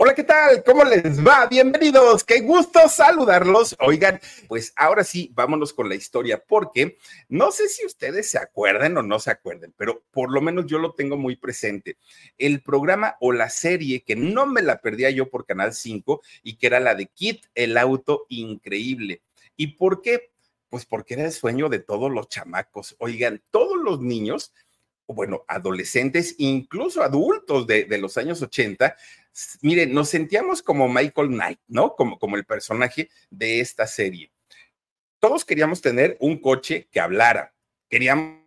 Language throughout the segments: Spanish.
Hola, ¿qué tal? ¿Cómo les va? Bienvenidos. Qué gusto saludarlos. Oigan, pues ahora sí, vámonos con la historia, porque no sé si ustedes se acuerdan o no se acuerden, pero por lo menos yo lo tengo muy presente. El programa o la serie que no me la perdía yo por Canal 5 y que era la de Kit, el auto increíble. ¿Y por qué? Pues porque era el sueño de todos los chamacos. Oigan, todos los niños bueno, adolescentes, incluso adultos de, de, los años 80, miren, nos sentíamos como Michael Knight, ¿no? Como, como el personaje de esta serie. Todos queríamos tener un coche que hablara. Queríamos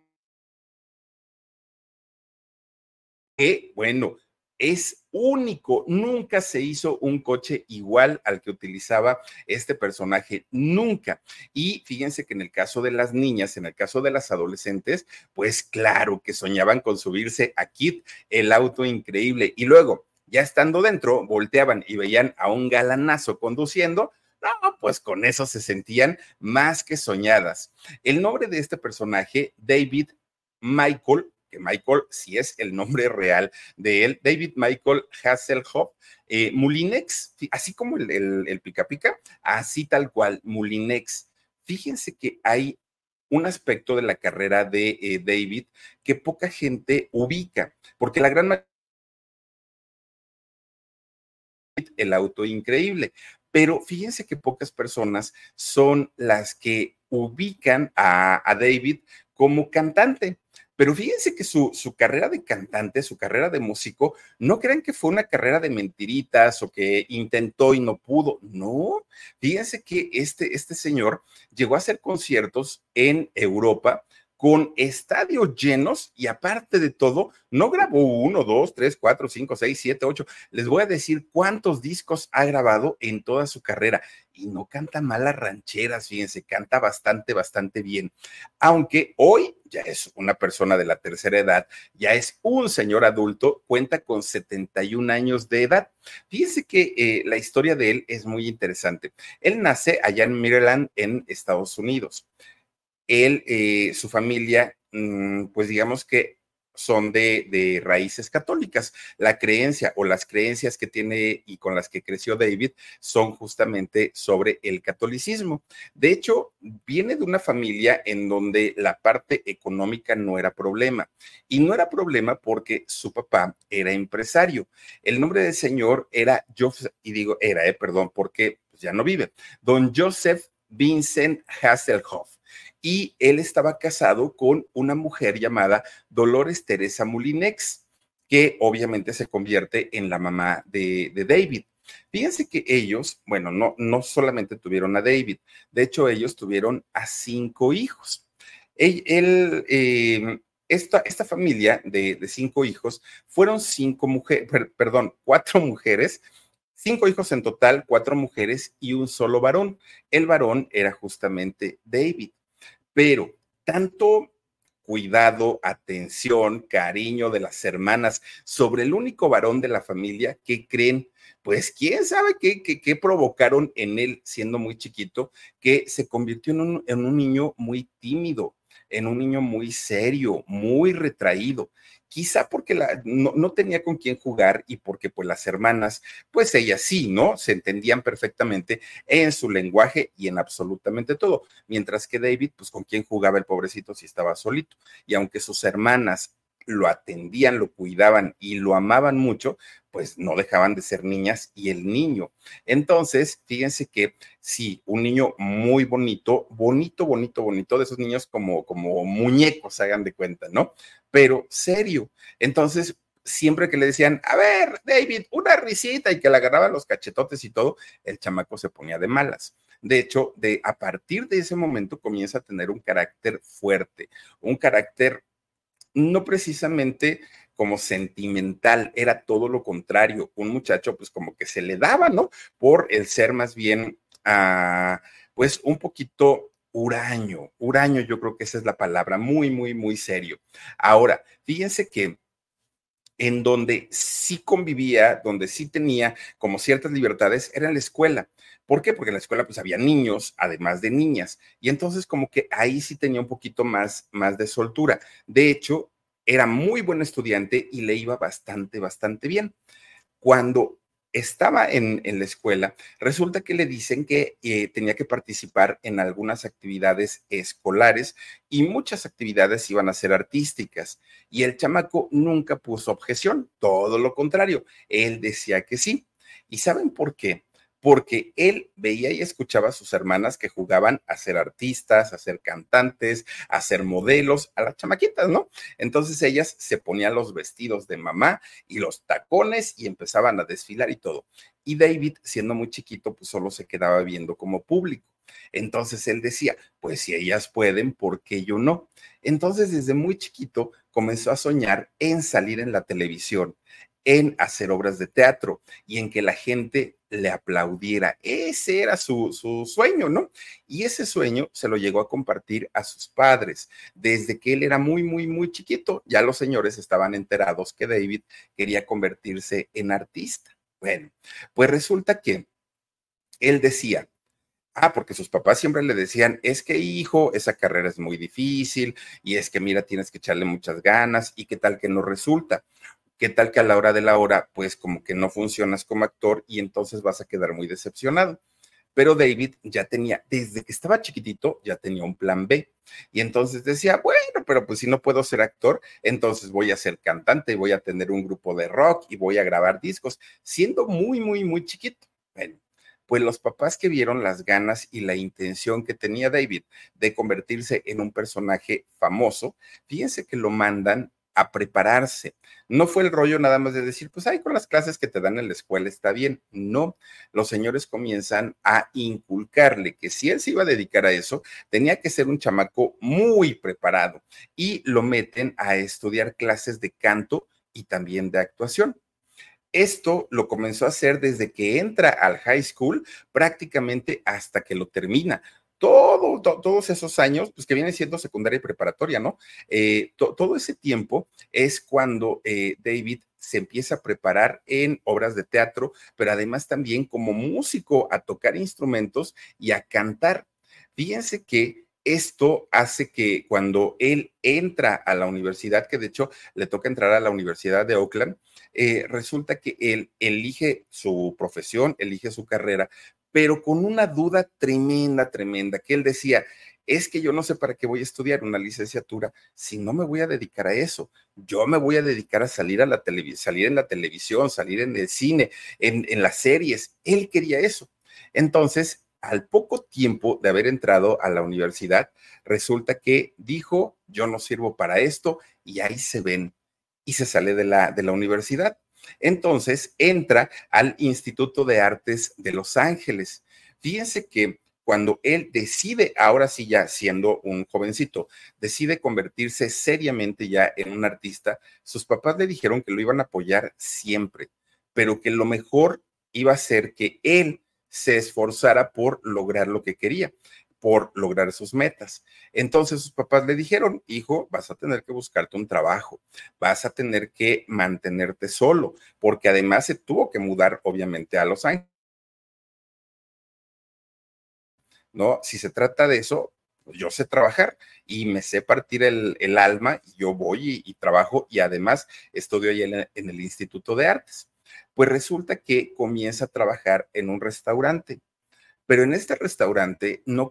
que, bueno, es único. Nunca se hizo un coche igual al que utilizaba este personaje, nunca. Y fíjense que en el caso de las niñas, en el caso de las adolescentes, pues claro que soñaban con subirse a Kit, el auto increíble. Y luego, ya estando dentro, volteaban y veían a un galanazo conduciendo, no, pues con eso se sentían más que soñadas. El nombre de este personaje, David Michael, que Michael sí es el nombre real de él, David Michael Hasselhoff, eh, Mulinex, así como el, el, pica pica, así tal cual, Mulinex. Fíjense que hay un aspecto de la carrera de eh, David que poca gente ubica, porque la gran el auto increíble. Pero fíjense que pocas personas son las que ubican a, David como cantante. Pero fíjense que su, su, carrera de cantante, su carrera de músico, no crean que fue una carrera de mentiritas o que intentó y no pudo. No, fíjense que este, este señor llegó a hacer conciertos en Europa con estadios llenos y aparte de todo, no grabó uno, dos, tres, cuatro, cinco, seis, siete, ocho. Les voy a decir cuántos discos ha grabado en toda su carrera. Y no canta malas rancheras, fíjense, canta bastante, bastante bien. Aunque hoy ya es una persona de la tercera edad, ya es un señor adulto, cuenta con 71 años de edad. Fíjense que eh, la historia de él es muy interesante. Él nace allá en Maryland, en Estados Unidos él, eh, su familia, mm, pues digamos que son de, raíces católicas. La creencia o las creencias que tiene y con las que creció David son justamente sobre el catolicismo. De hecho, viene de una familia en donde la parte económica no era problema. Y no era problema porque su papá era empresario. El nombre del señor era Joseph, y digo era, eh, perdón, porque ya no vive, don Joseph Vincent Hasselhoff y él estaba casado con una mujer llamada Dolores Teresa Mulinex, que obviamente se convierte en la mamá de, David. Fíjense que ellos, bueno, no, no solamente tuvieron a David, de hecho ellos tuvieron a cinco hijos. Él, em, esta, esta, familia de, de, cinco hijos fueron cinco mujeres, perdón, cuatro mujeres, cinco hijos en total, cuatro mujeres y un solo varón. El varón era justamente David pero tanto cuidado, atención, cariño de las hermanas sobre el único varón de la familia que creen, pues quién sabe qué, provocaron en él siendo muy chiquito, que se convirtió en un niño muy tímido. en un niño muy serio, muy retraído quizá porque la, no, tenía con quién jugar y porque pues las hermanas, pues ellas sí, ¿no? Se entendían perfectamente en su lenguaje y en absolutamente todo, mientras que David, pues con quién jugaba el pobrecito si estaba solito. Y aunque sus hermanas lo atendían, lo cuidaban y lo amaban mucho, pues no dejaban de ser niñas y el niño. Entonces, fíjense que sí, un niño muy bonito, bonito, bonito, bonito, de esos niños como, como muñecos, hagan de cuenta, ¿no? Pero serio. Entonces, siempre que le decían, a ver, David, una risita y que le agarraban los cachetotes y todo, el chamaco se ponía de malas. De hecho, de a partir de ese momento comienza a tener un carácter fuerte, un carácter no precisamente como sentimental, era todo lo contrario, un muchacho pues como que se le daba, ¿no? Por el ser más bien, ah, pues un poquito huraño, huraño yo creo que esa es la palabra, muy, muy, muy serio. Ahora, fíjense que en donde sí convivía, donde sí tenía como ciertas libertades, era en la escuela. ¿Por qué? Porque en la escuela pues había niños, además de niñas, y entonces como que ahí sí tenía un poquito más, más de soltura. De hecho, era muy buen estudiante y le iba bastante, bastante bien. Cuando estaba en, la escuela, resulta que le dicen que eh, tenía que participar en algunas actividades escolares y muchas actividades iban a ser artísticas. Y el chamaco nunca puso objeción, todo lo contrario, él decía que sí. ¿Y saben por qué? Porque él veía y escuchaba a sus hermanas que jugaban a ser artistas, a ser cantantes, a ser modelos, a las chamaquitas, ¿no? Entonces ellas se ponían los vestidos de mamá y los tacones y empezaban a desfilar y todo. Y David, siendo muy chiquito, pues solo se quedaba viendo como público. Entonces él decía, pues si ellas pueden, ¿por qué yo no? Entonces desde muy chiquito comenzó a soñar en salir en la televisión, en hacer obras de teatro y en que la gente le aplaudiera. Ese era su, su, sueño, ¿no? Y ese sueño se lo llegó a compartir a sus padres desde que él era muy, muy, muy chiquito. Ya los señores estaban enterados que David quería convertirse en artista. Bueno, pues resulta que él decía, Ah, porque sus papás siempre le decían, es que hijo, esa carrera es muy difícil y es que mira, tienes que echarle muchas ganas y qué tal que no resulta. ¿Qué tal que a la hora de la hora, pues como que no funcionas como actor y entonces vas a quedar muy decepcionado? Pero David ya tenía, desde que estaba chiquitito, ya tenía un plan B. Y entonces decía, bueno, pero pues si no puedo ser actor, entonces voy a ser cantante, voy a tener un grupo de rock y voy a grabar discos, siendo muy, muy, muy chiquito. Bueno, pues los papás que vieron las ganas y la intención que tenía David de convertirse en un personaje famoso, fíjense que lo mandan a prepararse. No fue el rollo nada más de decir, pues ahí con las clases que te dan en la escuela está bien. No, los señores comienzan a inculcarle que si él se iba a dedicar a eso, tenía que ser un chamaco muy preparado y lo meten a estudiar clases de canto y también de actuación. Esto lo comenzó a hacer desde que entra al high school prácticamente hasta que lo termina todo, todos esos años, pues que viene siendo secundaria y preparatoria, ¿no? Eh, todo ese tiempo es cuando eh, David se empieza a preparar en obras de teatro, pero además también como músico a tocar instrumentos y a cantar. Fíjense que esto hace que cuando él entra a la universidad, que de hecho le toca entrar a la Universidad de Oakland, eh, resulta que él elige su profesión, elige su carrera, pero con una duda tremenda, tremenda, que él decía, es que yo no sé para qué voy a estudiar una licenciatura si no me voy a dedicar a eso. Yo me voy a dedicar a salir a la salir en la televisión, salir en el cine, en, en las series. Él quería eso. Entonces, al poco tiempo de haber entrado a la universidad, resulta que dijo, yo no sirvo para esto, y ahí se ven. Y se sale de la, de la universidad. Entonces entra al Instituto de Artes de Los Ángeles. Fíjense que cuando él decide, ahora sí ya siendo un jovencito, decide convertirse seriamente ya en un artista, sus papás le dijeron que lo iban a apoyar siempre, pero que lo mejor iba a ser que él se esforzara por lograr lo que quería por lograr sus metas. Entonces sus papás le dijeron, hijo, vas a tener que buscarte un trabajo, vas a tener que mantenerte solo, porque además se tuvo que mudar obviamente a Los Ángeles. ¿No? Si se trata de eso, yo sé trabajar y me sé partir el, alma, yo voy y, trabajo y además estudio ahí en, en el Instituto de Artes. Pues resulta que comienza a trabajar en un restaurante, pero en este restaurante no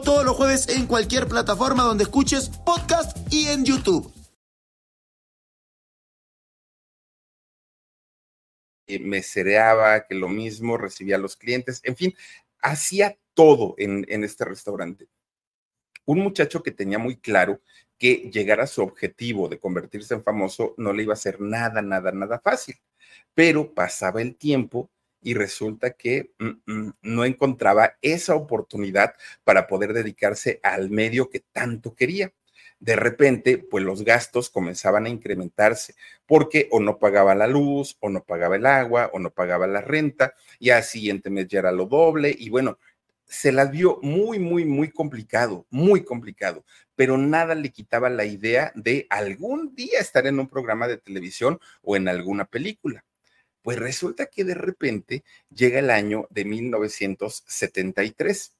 todos los jueves en cualquier plataforma donde escuches podcast y en YouTube. Me cereaba, que lo mismo, recibía a los clientes, en fin, hacía todo en, en este restaurante. Un muchacho que tenía muy claro que llegar a su objetivo de convertirse en famoso no le iba a ser nada, nada, nada fácil. Pero pasaba el tiempo y resulta que mm, mm, no encontraba esa oportunidad para poder dedicarse al medio que tanto quería. De repente, pues los gastos comenzaban a incrementarse porque o no pagaba la luz, o no pagaba el agua, o no pagaba la renta, y al siguiente mes ya era lo doble, y bueno, se las vio muy, muy, muy complicado, muy complicado, pero nada le quitaba la idea de algún día estar en un programa de televisión o en alguna película. Pues resulta que de repente llega el año de 1973.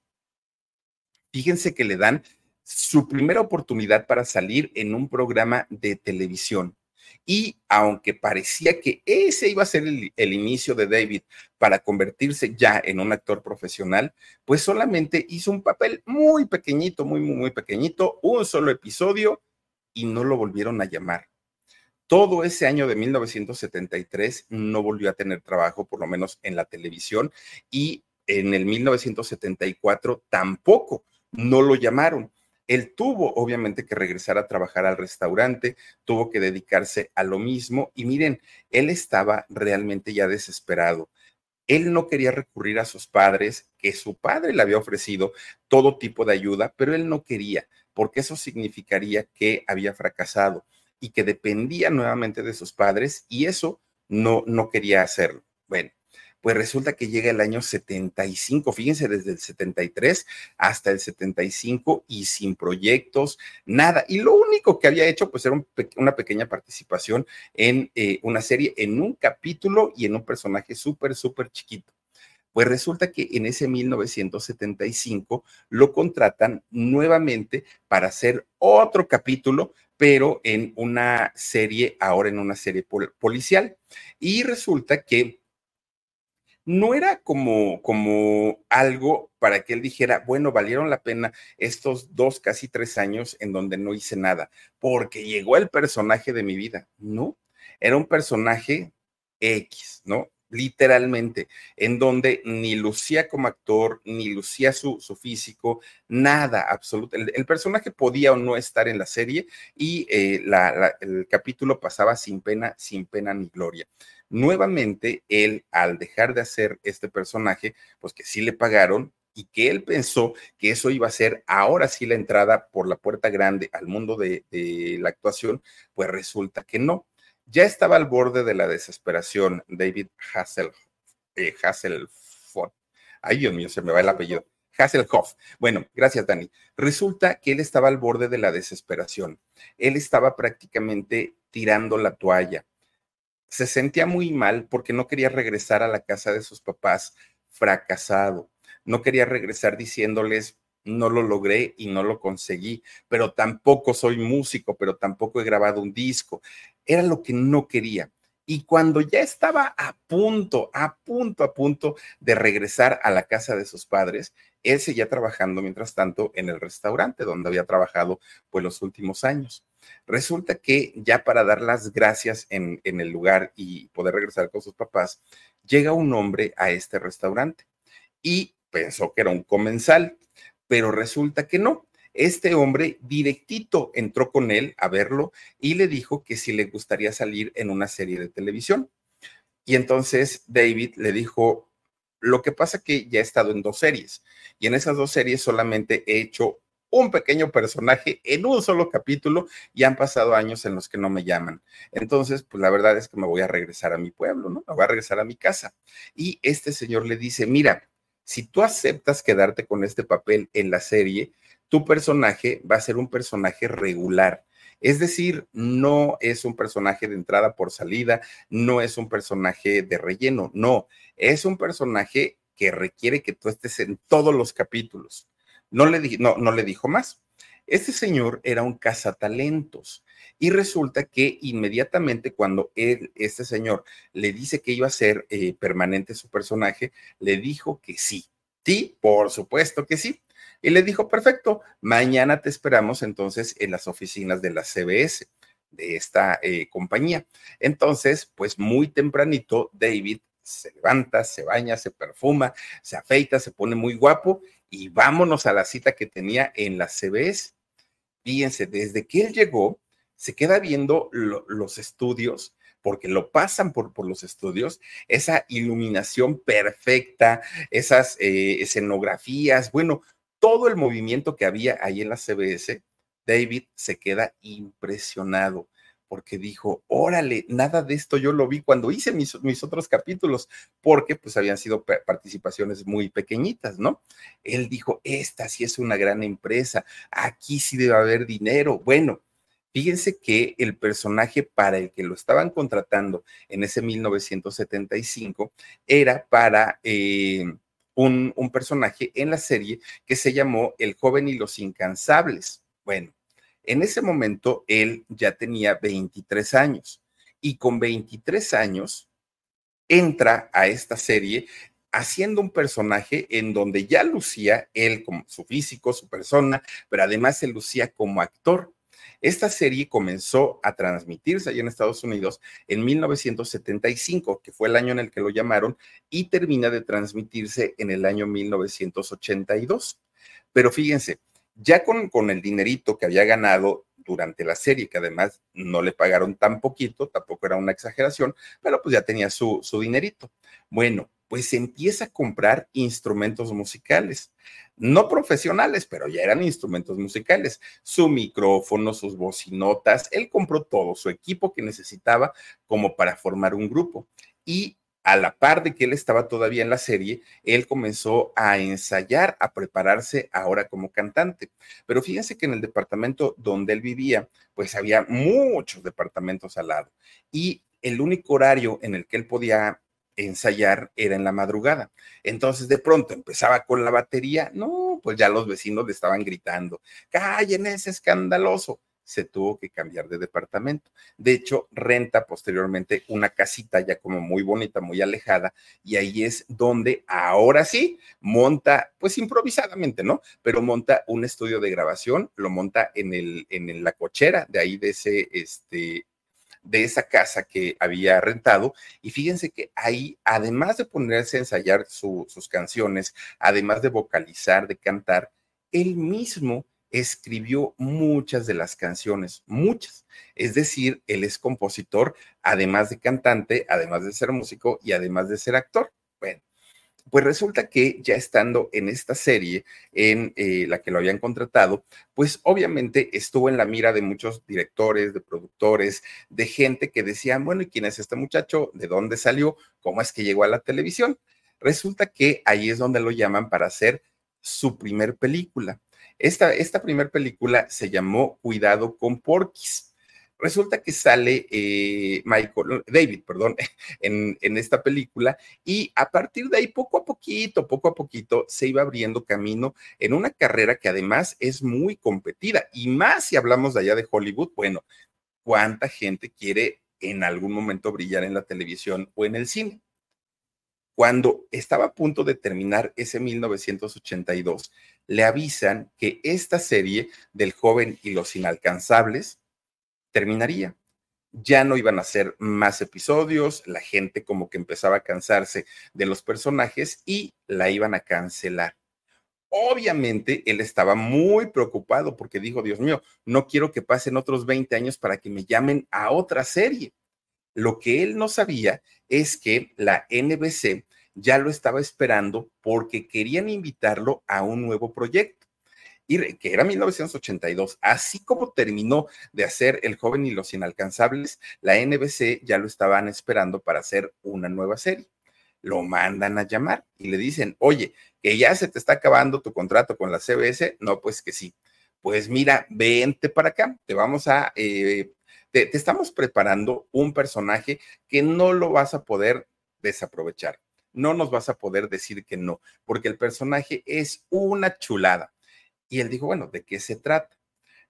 Fíjense que le dan su primera oportunidad para salir en un programa de televisión. Y aunque parecía que ese iba a ser el, inicio de David para convertirse ya en un actor profesional, pues solamente hizo un papel muy pequeñito, muy, muy, muy pequeñito, un solo episodio y no lo volvieron a llamar todo ese año de 1973 no volvió a tener trabajo, por lo menos en la televisión, y en el 1974 tampoco, no lo llamaron. Él tuvo obviamente que regresar a trabajar al restaurante, tuvo que dedicarse a lo mismo y miren, él estaba realmente ya desesperado. Él no quería recurrir a sus padres, que su padre le había ofrecido todo tipo de ayuda, pero él no quería, porque eso significaría que había fracasado y que dependía nuevamente de sus padres y eso no, no quería hacerlo. Bueno, pues resulta que llega el año 75, fíjense, desde el 73 hasta el 75 y sin proyectos, nada. Y lo único que había hecho, pues era una pequeña participación en eh, una serie, en un capítulo y en un personaje súper, súper chiquito. Pues resulta que en ese 1975 lo contratan nuevamente para hacer otro capítulo, pero en una serie, ahora en una serie policial. Y resulta que no era como, como algo para que él dijera, bueno, valieron la pena estos dos, casi tres años en donde no hice nada, porque llegó el personaje de mi vida. No, era un personaje X, ¿no? Literalmente, en donde ni lucía como actor, ni lucía su, su físico, nada, absoluto. El, personaje podía o no estar en la serie y eh, el capítulo pasaba sin pena, sin pena ni gloria. Nuevamente, él, al dejar de hacer este personaje, pues que sí le pagaron, y que él pensó que eso iba a ser ahora sí la entrada por la puerta grande al mundo de la actuación, pues resulta que no ya estaba al borde de la desesperación David eh, Hasselhoff. Ay, Dios mío, se me va el apellido. Hasselhoff. Bueno, gracias, Dani. Resulta que él estaba al borde de la desesperación. Él estaba prácticamente tirando la toalla. Se sentía muy mal porque no quería regresar a la casa de sus papás fracasado. No quería regresar diciéndoles, no lo logré y no lo conseguí, pero tampoco soy músico, pero tampoco he grabado un disco. Era lo que no quería. Y cuando ya estaba a punto, a punto, a punto de regresar a la casa de sus padres, él seguía trabajando mientras tanto en el restaurante donde había trabajado pues los últimos años. Resulta que ya para dar las gracias en, en el lugar y poder regresar con sus papás, llega un hombre a este restaurante y pensó que era un comensal pero resulta que no. Este hombre directito entró con él a verlo y le dijo que si le gustaría salir en una serie de televisión. Y entonces David le dijo, Lo que pasa que ya he estado en dos series y en esas dos series solamente he hecho un pequeño personaje en un solo capítulo y han pasado años en los que no me llaman. Entonces, pues la verdad es que me voy a regresar a mi pueblo, ¿no? Me voy a regresar a mi casa. Y este señor le dice, mira, si tú aceptas quedarte con este papel en la serie, tu personaje va a ser un personaje regular. Es decir, no es un personaje de entrada por salida, no es un personaje de relleno, no, es un personaje que requiere que tú estés en todos los capítulos. No le, no, no le dijo más. Este señor era un cazatalentos y resulta que inmediatamente cuando él, este señor le dice que iba a ser eh, permanente su personaje, le dijo que sí. Sí, por supuesto que sí. Y le dijo, perfecto, mañana te esperamos entonces en las oficinas de la CBS, de esta eh, compañía. Entonces, pues muy tempranito, David se levanta, se baña, se perfuma, se afeita, se pone muy guapo y vámonos a la cita que tenía en la CBS. Fíjense, desde que él llegó, se queda viendo los estudios, porque lo pasan por, por, los estudios, esa iluminación perfecta, esas eh, escenografías, bueno, todo el movimiento que había ahí en la CBS, David se queda impresionado porque dijo, órale, nada de esto yo lo vi cuando hice mis, otros capítulos, porque pues habían sido participaciones muy pequeñitas, ¿no? Él dijo, esta sí es una gran empresa, aquí sí debe haber dinero. Bueno, fíjense que el personaje para el que lo estaban contratando en ese 1975 era para... Eh, un, personaje en la serie que se llamó El joven y los incansables. Bueno, en ese momento él ya tenía 23 años y con 23 años entra a esta serie haciendo un personaje en donde ya lucía él como su físico, su persona, pero además se lucía como actor. Esta serie comenzó a transmitirse allá en Estados Unidos en 1975, que fue el año en el que lo llamaron, y termina de transmitirse en el año 1982. Pero fíjense, ya con, con el dinerito que había ganado durante la serie, que además no le pagaron tan poquito, tampoco era una exageración, pero pues ya tenía su, su dinerito. Bueno, pues empieza a comprar instrumentos musicales, no profesionales, pero ya eran instrumentos musicales, su micrófono, sus bocinotas, él compró todo, su equipo que necesitaba como para formar un grupo. Y a la par de que él estaba todavía en la serie, él comenzó a ensayar, a prepararse ahora como cantante. Pero fíjense que en el departamento donde él vivía, pues había muchos departamentos al lado y el único horario en el que él podía ensayar era en la madrugada. Entonces de pronto empezaba con la batería, no, pues ya los vecinos le estaban gritando, callen ese escandaloso se tuvo que cambiar de departamento. De hecho, renta posteriormente una casita ya como muy bonita, muy alejada, y ahí es donde ahora sí monta, pues improvisadamente, ¿no? Pero monta un estudio de grabación, lo monta en, el, en la cochera de ahí de ese, este, de esa casa que había rentado. Y fíjense que ahí, además de ponerse a ensayar sus canciones, además de vocalizar, de cantar, él mismo escribió muchas de las canciones, muchas. Es decir, él es compositor, además de cantante, además de ser músico y además de ser actor. Pues resulta que ya estando en esta serie en eh, la que lo habían contratado, pues obviamente estuvo en la mira de muchos directores, de productores, de gente que decían, bueno, ¿y quién es este muchacho? ¿De dónde salió? ¿Cómo es que llegó a la televisión? Resulta que ahí es donde lo llaman para hacer su primer película. Esta, esta primera película se llamó Cuidado con Porquis. Resulta que sale eh, Michael, David, perdón, en, en, esta película y a partir de ahí, poco a poquito, poco a poquito, se iba abriendo camino en una carrera que además es muy competida y más si hablamos de allá de Hollywood, bueno, ¿cuánta gente quiere en algún momento brillar en la televisión o en el cine? Cuando estaba a punto de terminar ese 1982, le avisan que esta serie del joven y los inalcanzables terminaría. Ya no iban a ser más episodios, la gente como que empezaba a cansarse de los personajes y la iban a cancelar. Obviamente él estaba muy preocupado porque dijo, Dios mío, no quiero que pasen otros 20 años para que me llamen a otra serie. Lo que él no sabía es que la NBC ya lo estaba esperando porque querían invitarlo a un nuevo proyecto. Y que era 1982. Así como terminó de hacer El joven y los inalcanzables, la NBC ya lo estaban esperando para hacer una nueva serie. Lo mandan a llamar y le dicen, oye, que ya se te está acabando tu contrato con la CBS. No, pues que sí. Pues mira, vente para acá, te vamos a eh, te, estamos preparando un personaje que no lo vas a poder desaprovechar. No nos vas a poder decir que no, porque el personaje es una chulada. Y él dijo, bueno, ¿de qué se trata?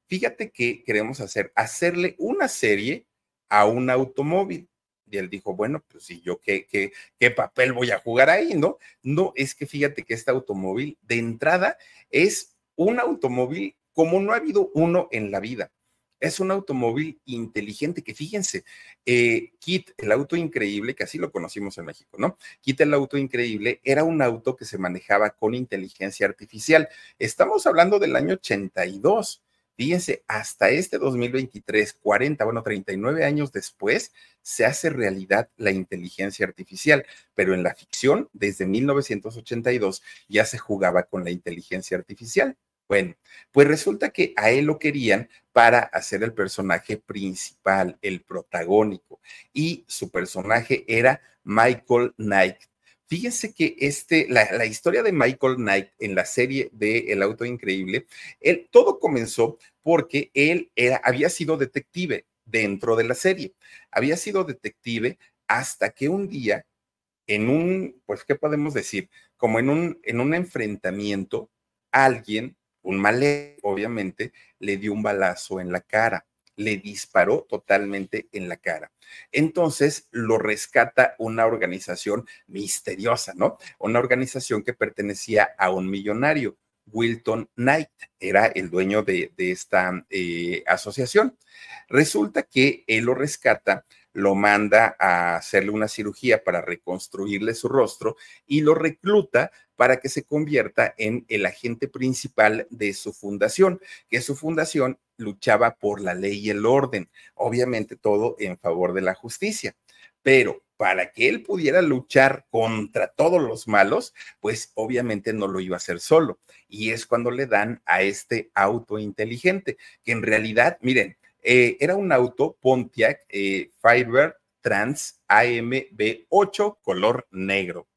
Fíjate que queremos hacer, hacerle una serie a un automóvil. Y él dijo, bueno, pues si yo qué, qué, qué papel voy a jugar ahí, ¿no? No, es que fíjate que este automóvil de entrada es un automóvil como no ha habido uno en la vida es un automóvil inteligente que fíjense, eh, Kit, el auto increíble, que así lo conocimos en México, ¿no? Kit, el auto increíble, era un auto que se manejaba con inteligencia artificial. Estamos hablando del año 82. Fíjense, hasta este 2023, 40, bueno, 39 años después, se hace realidad la inteligencia artificial, pero en la ficción, desde 1982, ya se jugaba con la inteligencia artificial. Bueno, pues resulta que a él lo querían para hacer el personaje principal, el protagónico, y su personaje era Michael Knight. Fíjense que este, la, historia de Michael Knight en la serie de El Auto Increíble, él, todo comenzó porque él era, había sido detective dentro de la serie. Había sido detective hasta que un día, en un, pues, ¿qué podemos decir? Como en un, en un enfrentamiento, alguien un malé, obviamente, le dio un balazo en la cara, le disparó totalmente en la cara. Entonces lo rescata una organización misteriosa, ¿no? Una organización que pertenecía a un millonario. Wilton Knight era el dueño de, esta eh, asociación. Resulta que él lo rescata lo manda a hacerle una cirugía para reconstruirle su rostro y lo recluta para que se convierta en el agente principal de su fundación, que su fundación luchaba por la ley y el orden, obviamente todo en favor de la justicia. Pero para que él pudiera luchar contra todos los malos, pues obviamente no lo iba a hacer solo. Y es cuando le dan a este auto inteligente, que en realidad, miren, eh, era un auto Pontiac eh, Fiber Trans AMB8 color negro.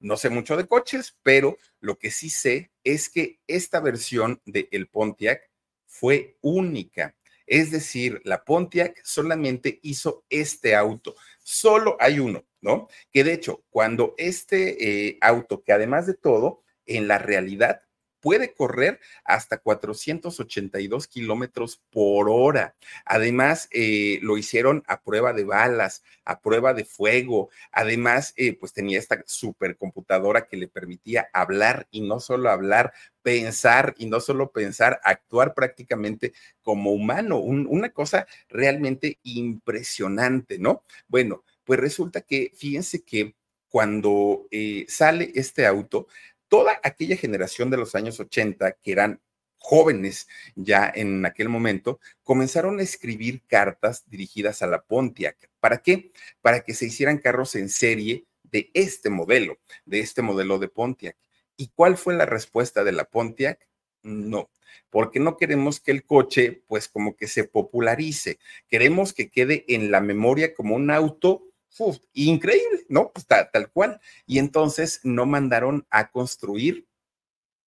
No sé mucho de coches, pero lo que sí sé es que esta versión del el Pontiac fue única. Es decir, la Pontiac solamente hizo este auto. Solo hay uno, ¿no? Que de hecho, cuando este eh, auto, que además de todo, en la realidad puede correr hasta 482 kilómetros por hora. Además, eh, lo hicieron a prueba de balas, a prueba de fuego. Además, eh, pues tenía esta supercomputadora que le permitía hablar y no solo hablar, pensar y no solo pensar, actuar prácticamente como humano. una cosa realmente impresionante, ¿no? Bueno, pues resulta que, fíjense que cuando eh, sale este auto, toda aquella generación de los años 80 que eran jóvenes ya en aquel momento, comenzaron a escribir cartas dirigidas a la Pontiac. ¿Para qué? Para que se hicieran carros en serie de este modelo, de este modelo de Pontiac. ¿Y cuál fue la respuesta de la Pontiac? No, porque no queremos que el coche, pues como que se popularice. Queremos que quede en la memoria como un auto increíble, ¿no? Pues tal cual. Y entonces no mandaron a construir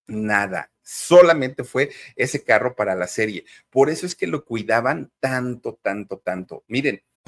nada. Solamente fue ese carro para la serie. Por eso es que lo cuidaban tanto, tanto, tanto. Miren,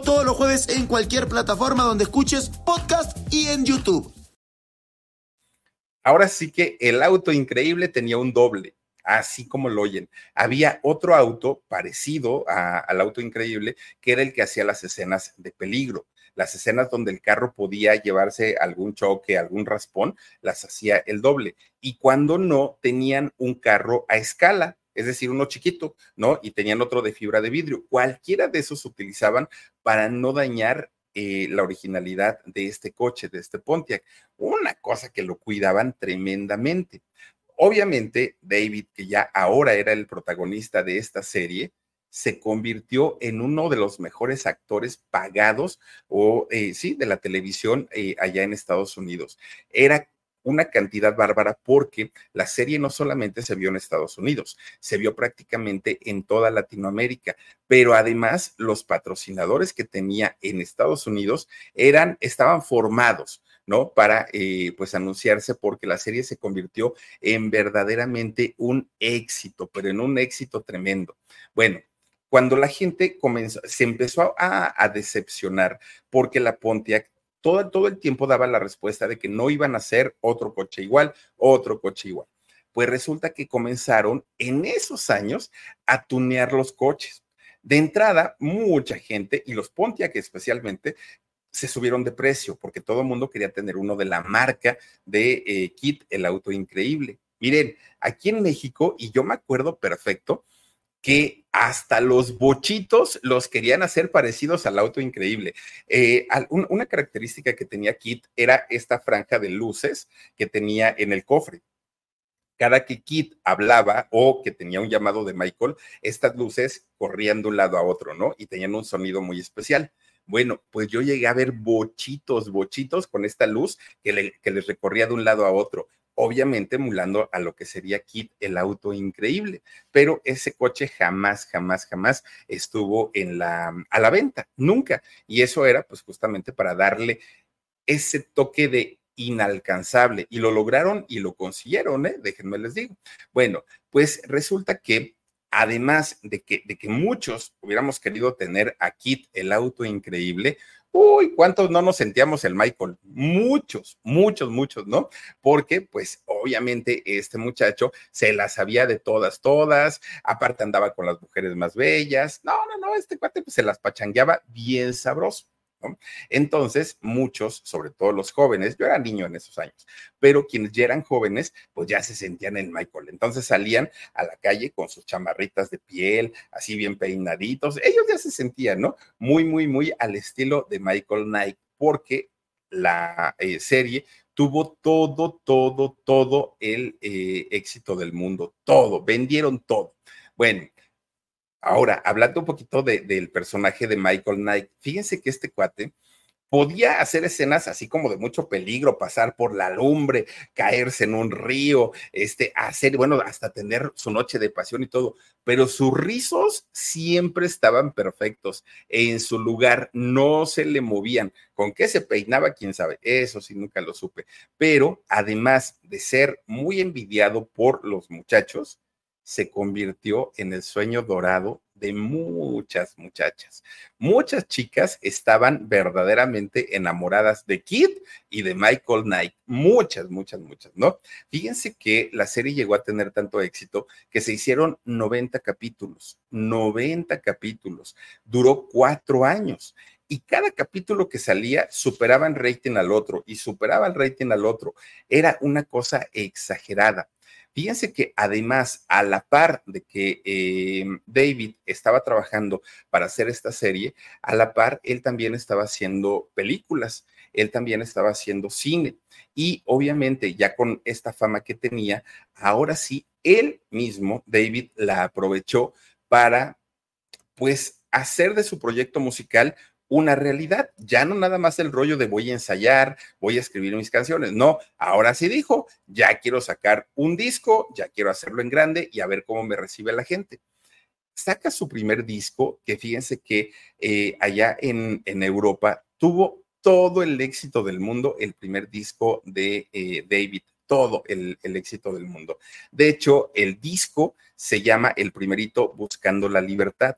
todos los jueves en cualquier plataforma donde escuches podcast y en YouTube. Ahora sí que el auto increíble tenía un doble, así como lo oyen. Había otro auto parecido al auto increíble, que era el que hacía las escenas de peligro. las escenas donde el carro podía llevarse algún choque, algún raspón, las hacía el doble. Y cuando no, tenían un carro a escala, es decir, uno chiquito, ¿no? Y tenían otro de fibra de vidrio. Cualquiera de esos utilizaban para no dañar eh, la originalidad de este coche, de este Pontiac. Una cosa que lo cuidaban tremendamente. Obviamente, David, que ya ahora era el protagonista de esta serie, se convirtió en uno de los mejores actores pagados o eh, sí, de la televisión eh, allá en Estados Unidos. Era una cantidad bárbara porque la serie no solamente se vio en Estados Unidos, se vio prácticamente en toda Latinoamérica, pero además los patrocinadores que tenía en Estados Unidos eran, estaban formados. ¿no? Para, eh, pues, anunciarse porque la serie se convirtió en verdaderamente un éxito, pero en un éxito tremendo. Bueno, cuando la gente comenzó, se empezó a, a decepcionar porque la Pontiac todo, todo el tiempo daba la respuesta de que no iban a ser otro coche igual, otro coche igual. Pues resulta que comenzaron en esos años a tunear los coches. De entrada, mucha gente, y los Pontiac especialmente, se subieron de precio porque todo el mundo quería tener uno de la marca de eh, Kit, el auto increíble. Miren, aquí en México, y yo me acuerdo perfecto, que hasta los bochitos los querían hacer parecidos al auto increíble. Eh, una característica que tenía Kit era esta franja de luces que tenía en el cofre. Cada que Kit hablaba o que tenía un llamado de Michael, estas luces corrían de un lado a otro, ¿no? Y tenían un sonido muy especial. Bueno, pues yo llegué a ver bochitos, bochitos con esta luz que, que les recorría de un lado a otro obviamente emulando a lo que sería Kit, el auto increíble, pero ese coche jamás, jamás, jamás estuvo en la, a la venta, nunca. Y eso era pues justamente para darle ese toque de inalcanzable y lo lograron y lo consiguieron, ¿eh? déjenme les digo. Bueno, pues resulta que además de que, de que muchos hubiéramos querido tener a Kit, el auto increíble, Uy, ¿cuántos no nos sentíamos el Michael? Muchos, muchos, muchos, ¿no? Porque, pues, obviamente, este muchacho se las sabía de todas, todas, aparte andaba con las mujeres más bellas. No, no, no, este cuate pues, se las pachangueaba bien sabroso. Entonces, muchos, sobre todo los jóvenes, yo era niño en esos años, pero quienes ya eran jóvenes, pues ya se sentían en Michael. Entonces salían a la calle con sus chamarritas de piel, así bien peinaditos. Ellos ya se sentían, ¿no? Muy, muy, muy al estilo de Michael Knight, porque la eh, serie tuvo todo, todo, todo el eh, éxito del mundo, todo, vendieron todo. Bueno, Ahora, hablando un poquito del personaje de Michael Knight, fíjense que este cuate podía hacer escenas así como de mucho peligro, pasar por la lumbre, caerse en un río, este, hacer, bueno, hasta tener su noche de pasión y todo, pero sus rizos siempre estaban perfectos, en su lugar no se le movían. ¿Con qué se peinaba? Quién sabe, eso sí nunca lo supe. Pero además de ser muy envidiado por los muchachos, se convirtió en el sueño dorado de muchas muchachas. Muchas chicas estaban verdaderamente enamoradas de Kid y de Michael Knight. Muchas, muchas, muchas, ¿no? Fíjense que la serie llegó a tener tanto éxito que se hicieron 90 capítulos. 90 capítulos. Duró cuatro años y cada capítulo que salía superaba en rating al otro y superaba el rating al otro. Era una cosa exagerada. Fíjense que además, a la par de que eh, David estaba trabajando para hacer esta serie, a la par él también estaba haciendo películas, él también estaba haciendo cine. Y obviamente ya con esta fama que tenía, ahora sí, él mismo, David, la aprovechó para, pues, hacer de su proyecto musical una realidad. Ya no nada más el rollo de voy a ensayar, voy a escribir mis canciones. No, ahora sí dijo, ya quiero sacar un disco, ya quiero hacerlo en grande y a ver cómo me recibe la gente. Saca su primer disco, que fíjense que eh, allá en, en, Europa tuvo todo el éxito del mundo, el primer disco de eh, David, todo el, el éxito del mundo. De hecho, el disco se llama el primerito Buscando la Libertad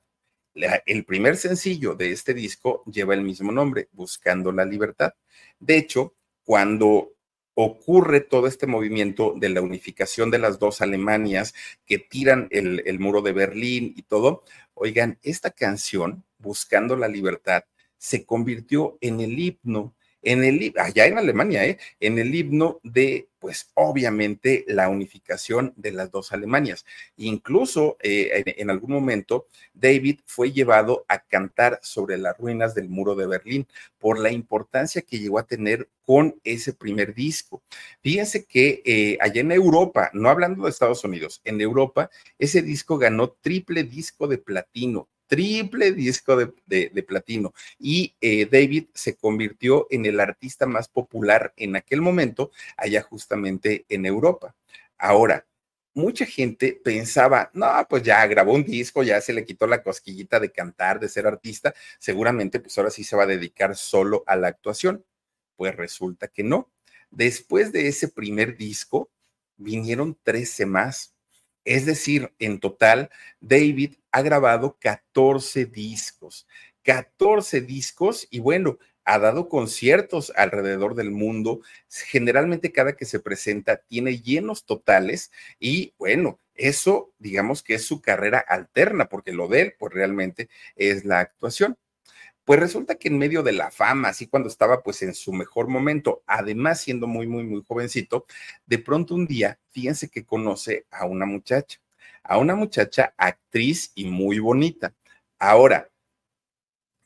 el primer sencillo de este disco lleva el mismo nombre, Buscando la Libertad. De hecho, cuando ocurre todo este movimiento de la unificación de las dos Alemanias que tiran el, muro de Berlín y todo, oigan, esta canción, Buscando la Libertad, se convirtió en el himno en allá en Alemania, ¿eh? en el himno de, pues obviamente, la unificación de las dos Alemanias. Incluso eh, en, algún momento, David fue llevado a cantar sobre las ruinas del muro de Berlín por la importancia que llegó a tener con ese primer disco. Fíjense que eh, allá en Europa, no hablando de Estados Unidos, en Europa, ese disco ganó triple disco de platino triple disco de, platino y eh, David se convirtió en el artista más popular en aquel momento, allá justamente en Europa. Ahora, mucha gente pensaba, no, pues ya grabó un disco, ya se le quitó la cosquillita de cantar, de ser artista, seguramente pues ahora sí se va a dedicar solo a la actuación. Pues resulta que no. Después de ese primer disco, vinieron 13 más es decir, en total, David ha grabado 14 discos, 14 discos y bueno, ha dado conciertos alrededor del mundo. Generalmente cada que se presenta tiene llenos totales y bueno, eso digamos que es su carrera alterna, porque lo de él pues realmente es la actuación. Pues resulta que en medio de la fama, así cuando estaba pues en su mejor momento, además siendo muy, muy, muy jovencito, de pronto un día, fíjense que conoce a una muchacha, a una muchacha actriz y muy bonita. Ahora,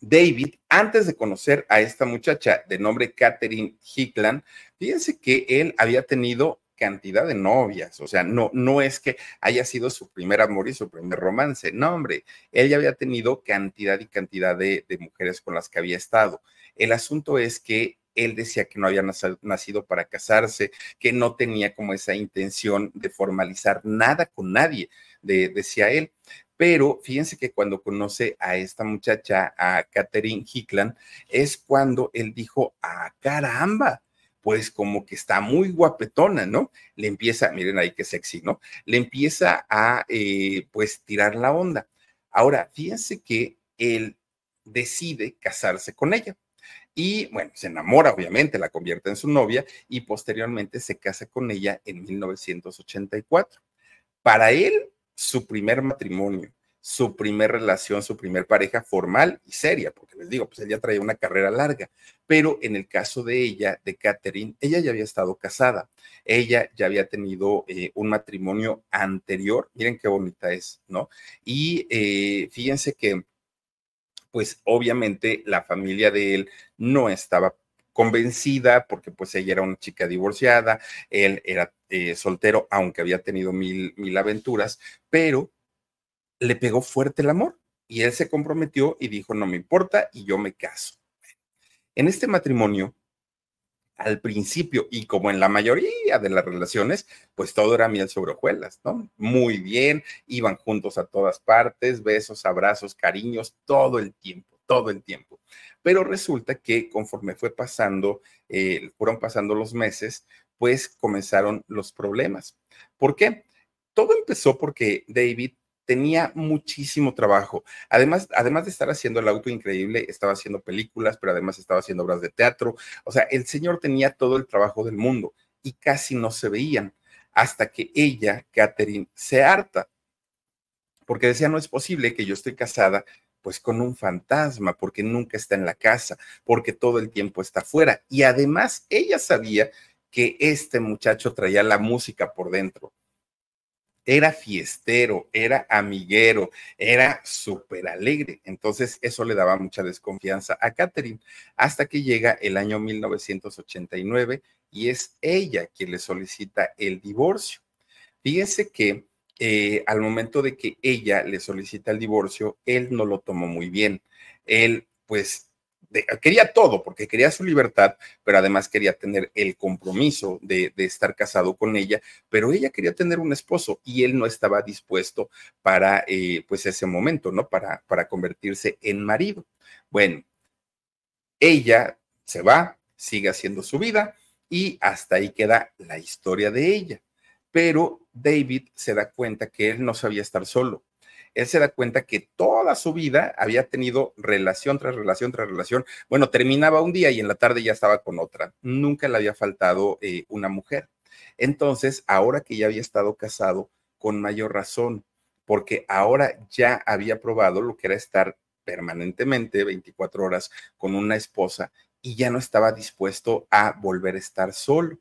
David, antes de conocer a esta muchacha de nombre Catherine Hickland, fíjense que él había tenido cantidad de novias, o sea, no, no es que haya sido su primer amor y su primer romance, no, hombre, él ya había tenido cantidad y cantidad de, de mujeres con las que había estado. El asunto es que él decía que no había nacido para casarse, que no tenía como esa intención de formalizar nada con nadie, de, decía él. Pero fíjense que cuando conoce a esta muchacha, a Catherine Hickland, es cuando él dijo, ah, caramba, pues como que está muy guapetona, ¿no? Le empieza, miren ahí qué sexy, ¿no? Le empieza a, eh, pues, tirar la onda. Ahora, fíjense que él decide casarse con ella. Y bueno, se enamora, obviamente, la convierte en su novia y posteriormente se casa con ella en 1984. Para él, su primer matrimonio su primer relación, su primer pareja formal y seria, porque les digo, pues ella traía una carrera larga, pero en el caso de ella, de Catherine, ella ya había estado casada, ella ya había tenido eh, un matrimonio anterior, miren qué bonita es, ¿no? Y eh, fíjense que, pues obviamente la familia de él no estaba convencida porque pues ella era una chica divorciada, él era eh, soltero, aunque había tenido mil, mil aventuras, pero le pegó fuerte el amor y él se comprometió y dijo, no me importa y yo me caso. En este matrimonio, al principio, y como en la mayoría de las relaciones, pues todo era miel sobre hojuelas, ¿no? Muy bien, iban juntos a todas partes, besos, abrazos, cariños, todo el tiempo, todo el tiempo. Pero resulta que conforme fue pasando, eh, fueron pasando los meses, pues comenzaron los problemas. ¿Por qué? Todo empezó porque David tenía muchísimo trabajo. Además, además de estar haciendo el auto increíble, estaba haciendo películas, pero además estaba haciendo obras de teatro. O sea, el señor tenía todo el trabajo del mundo y casi no se veían hasta que ella, Catherine, se harta. Porque decía, no es posible que yo esté casada pues con un fantasma, porque nunca está en la casa, porque todo el tiempo está fuera. Y además ella sabía que este muchacho traía la música por dentro era fiestero, era amiguero, era súper alegre. Entonces eso le daba mucha desconfianza a Catherine hasta que llega el año 1989 y es ella quien le solicita el divorcio. Fíjese que eh, al momento de que ella le solicita el divorcio, él no lo tomó muy bien. Él pues quería todo, porque quería su libertad, pero además quería tener el compromiso de, estar casado con ella, pero ella quería tener un esposo y él no estaba dispuesto para, eh, pues, ese momento, ¿no? Para, para convertirse en marido. Bueno, ella se va, sigue haciendo su vida y hasta ahí queda la historia de ella. Pero David se da cuenta que él no sabía estar solo él se da cuenta que toda su vida había tenido relación tras relación tras relación. Bueno, terminaba un día y en la tarde ya estaba con otra. Nunca le había faltado eh, una mujer. Entonces, ahora que ya había estado casado, con mayor razón, porque ahora ya había probado lo que era estar permanentemente 24 horas con una esposa y ya no estaba dispuesto a volver a estar solo.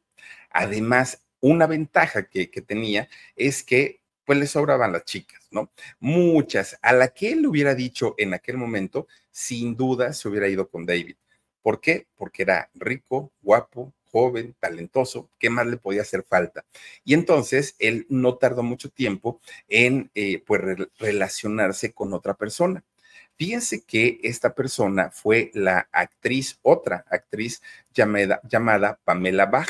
Además, una ventaja que, que tenía es que pues le sobraban las chicas, ¿no? Muchas. A la que él hubiera dicho en aquel momento, sin duda se hubiera ido con David. ¿Por qué? Porque era rico, guapo, joven, talentoso, ¿qué más le podía hacer falta? Y entonces él no tardó mucho tiempo en eh, pues relacionarse con otra persona. Fíjense que esta persona fue la actriz, otra actriz llamada, llamada Pamela Bach.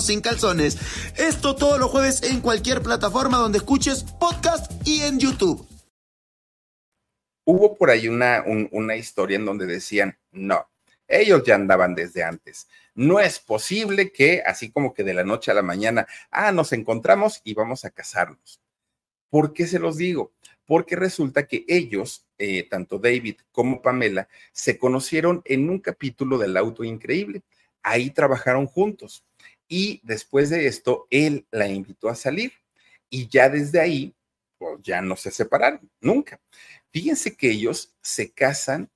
sin calzones. Esto todos los jueves en cualquier plataforma donde escuches podcast y en YouTube. Hubo por ahí una, una historia en donde decían, no, ellos ya andaban desde antes. No es posible que así como que de la noche a la mañana, ah, nos encontramos y vamos a casarnos. ¿Por qué se los digo? Porque resulta que ellos, eh, tanto David como Pamela, se conocieron en un capítulo del auto increíble. Ahí trabajaron juntos y después de esto, él la invitó a salir y ya desde ahí, pues ya no se separaron, nunca. Fíjense que ellos se casan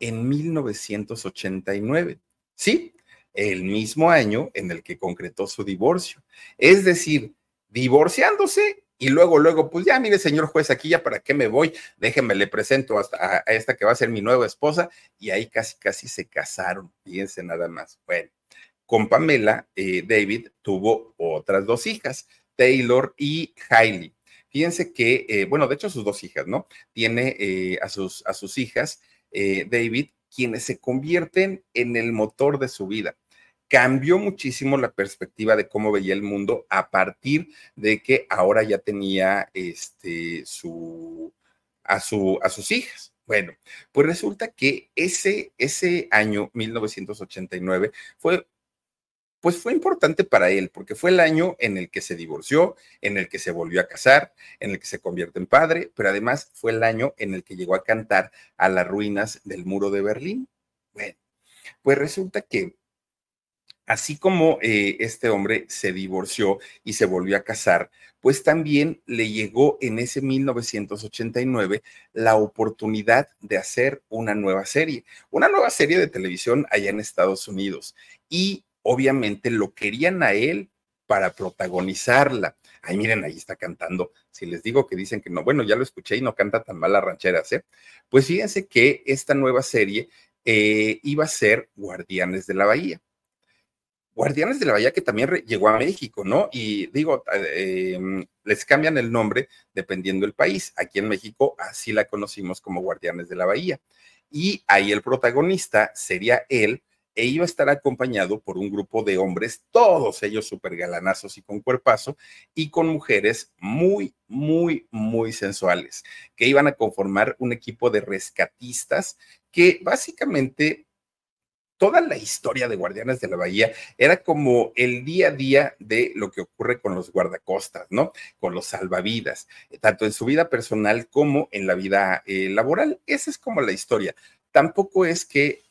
en 1989, ¿sí? El mismo año en el que concretó su divorcio. Es decir, divorciándose y luego, luego, pues ya, mire, señor juez, aquí ya para qué me voy, déjenme, le presento hasta a esta que va a ser mi nueva esposa y ahí casi, casi se casaron, fíjense nada más. Bueno, con Pamela, eh, David tuvo otras dos hijas, Taylor y Hailey. Fíjense que, eh, bueno, de hecho sus dos hijas, ¿no? Tiene eh, a, sus, a sus hijas, David, quienes se convierten en el motor de su vida. Cambió muchísimo la perspectiva de cómo veía el mundo a partir de que ahora ya tenía este, su, a, su, a sus hijas. Bueno, pues resulta que ese, ese año, 1989, fue pues fue importante para él, porque fue el año en el que se divorció, en el que se volvió a casar, en el que se convierte en padre, pero además fue el año en el que llegó a cantar a las ruinas del muro de Berlín. Bueno, pues resulta que así como eh, este hombre se divorció y se volvió a casar, pues también le llegó en ese 1989 la oportunidad de hacer una nueva serie, una nueva serie de televisión allá en Estados Unidos. Y obviamente lo querían a él para protagonizarla. Ay, miren, ahí está cantando. Si les digo que dicen que no, bueno, ya lo escuché y no canta tan mal las rancheras, ¿eh? Pues fíjense que esta nueva serie eh, iba a ser Guardianes de la Bahía. Guardianes de la Bahía que también llegó a México, ¿no? Y digo, eh, em, les cambian el nombre dependiendo del país. Aquí en México así la conocimos como Guardianes de la Bahía. Y ahí el protagonista sería él e iba a estar acompañado por un grupo de hombres, todos ellos súper galanazos y con cuerpazo, y con mujeres muy, muy, muy sensuales, que iban a conformar un equipo de rescatistas que básicamente toda la historia de Guardianes de la Bahía era como el día a día de lo que ocurre con los guardacostas, ¿no? Con los salvavidas, tanto en su vida personal como en la vida eh, laboral. Esa es como la historia. Tampoco es que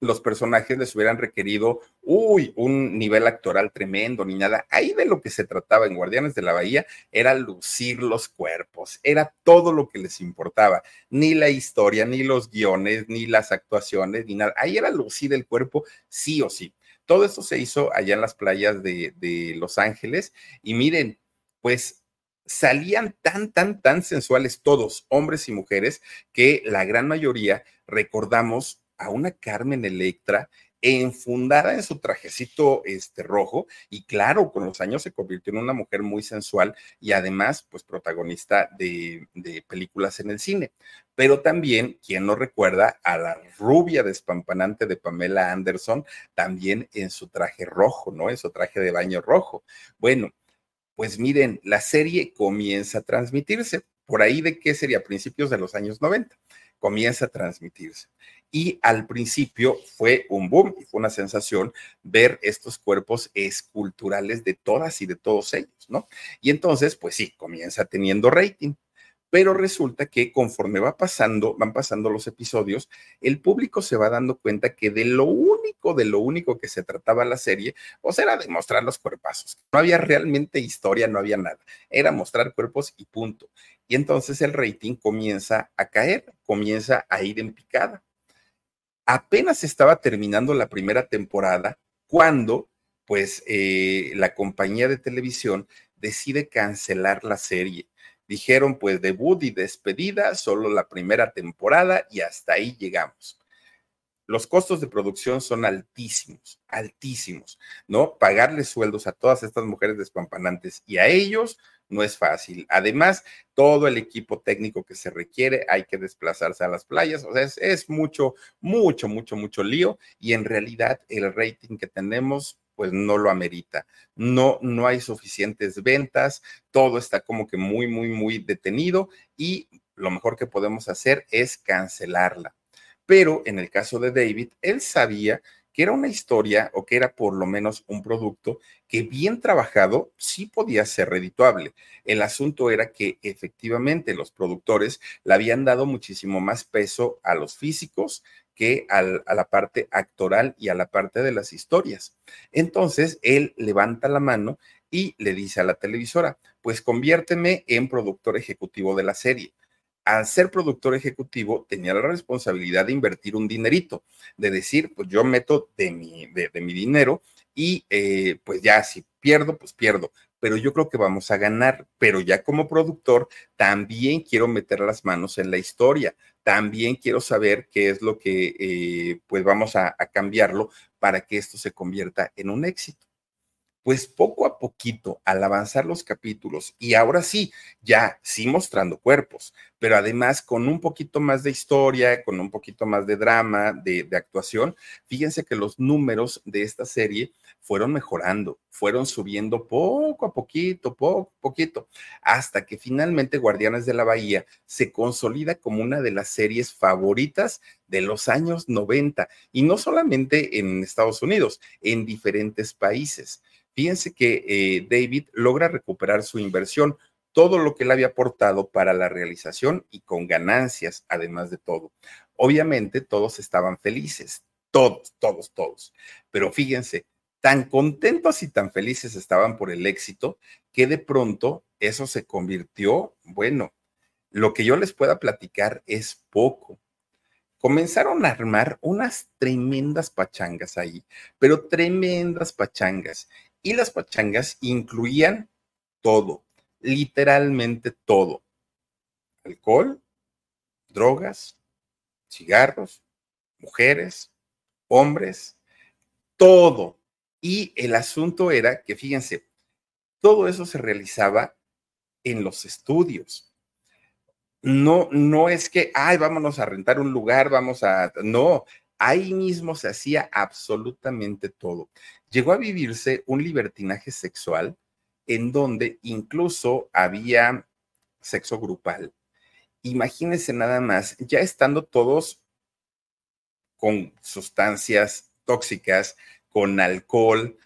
los personajes les hubieran requerido, uy, un nivel actoral tremendo ni nada. Ahí de lo que se trataba en Guardianes de la Bahía era lucir los cuerpos, era todo lo que les importaba, ni la historia, ni los guiones, ni las actuaciones, ni nada. Ahí era lucir el cuerpo sí o sí. Todo esto se hizo allá en las playas de, de Los Ángeles y miren, pues salían tan, tan, tan sensuales todos, hombres y mujeres, que la gran mayoría recordamos a una Carmen Electra enfundada en su trajecito este rojo y claro, con los años se convirtió en una mujer muy sensual y además pues protagonista de, de películas en el cine. Pero también, quien no recuerda a la rubia despampanante de Pamela Anderson, también en su traje rojo, ¿no? En su traje de baño rojo. Bueno, pues miren, la serie comienza a transmitirse por ahí de qué sería, principios de los años 90 comienza a transmitirse. Y al principio fue un boom fue una sensación ver estos cuerpos esculturales de todas y de todos ellos, ¿no? Y entonces, pues sí, comienza teniendo rating pero resulta que conforme va pasando, van pasando los episodios, el público se va dando cuenta que de lo único, de lo único que se trataba la serie, pues era de mostrar los cuerpazos. No había realmente historia, no había nada. Era mostrar cuerpos y punto. Y entonces el rating comienza a caer, comienza a ir en picada. Apenas estaba terminando la primera temporada cuando, pues, eh, la compañía de televisión decide cancelar la serie Dijeron pues debut y despedida, solo la primera temporada y hasta ahí llegamos. Los costos de producción son altísimos, altísimos, ¿no? Pagarles sueldos a todas estas mujeres despampanantes y a ellos no es fácil. Además, todo el equipo técnico que se requiere, hay que desplazarse a las playas, o sea, es, mucho, mucho, mucho, mucho lío y en realidad el rating que tenemos pues no lo amerita. No, no hay suficientes ventas, todo está como que muy, muy, muy detenido y lo mejor que podemos hacer es cancelarla. Pero en el caso de David, él sabía que era una historia o que era por lo menos un producto que bien trabajado sí podía ser redituable. El asunto era que efectivamente los productores le habían dado muchísimo más peso a los físicos, que a la parte actoral y a la parte de las historias. Entonces, él levanta la mano y le dice a la televisora, pues conviérteme en productor ejecutivo de la serie. Al ser productor ejecutivo, tenía la responsabilidad de invertir un dinerito, de decir, pues yo meto de mi, de, mi dinero y eh, pues ya si pierdo, pues pierdo, pero yo creo que vamos a ganar. Pero ya como productor, también quiero meter las manos en la historia. También quiero saber qué es lo que eh, pues vamos a, a cambiarlo para que esto se convierta en un éxito pues poco a poquito, al avanzar los capítulos, y ahora sí, ya sí mostrando cuerpos, pero además con un poquito más de historia, con un poquito más de drama, de, actuación, fíjense que los números de esta serie fueron mejorando, fueron subiendo poco a poquito, poco a poquito, hasta que finalmente Guardianes de la Bahía se consolida como una de las series favoritas de los años 90, y no solamente en Estados Unidos, en diferentes países. Fíjense que eh, David logra recuperar su inversión, todo lo que él había aportado para la realización y con ganancias, además de todo. Obviamente todos estaban felices, todos, todos, todos. Pero fíjense, tan contentos y tan felices estaban por el éxito que de pronto eso se convirtió, bueno, lo que yo les pueda platicar es poco. Comenzaron a armar unas tremendas pachangas ahí, pero tremendas pachangas. Y las pachangas incluían todo, literalmente todo. Alcohol, drogas, cigarros, mujeres, hombres, todo. Y el asunto era que, fíjense, todo eso se realizaba en los estudios. No, no es que, ay, vámonos a rentar un lugar, vamos a, no, ahí mismo se hacía absolutamente todo llegó a vivirse un libertinaje sexual en donde incluso había sexo grupal. Imagínense nada más, ya estando todos con sustancias tóxicas, con alcohol,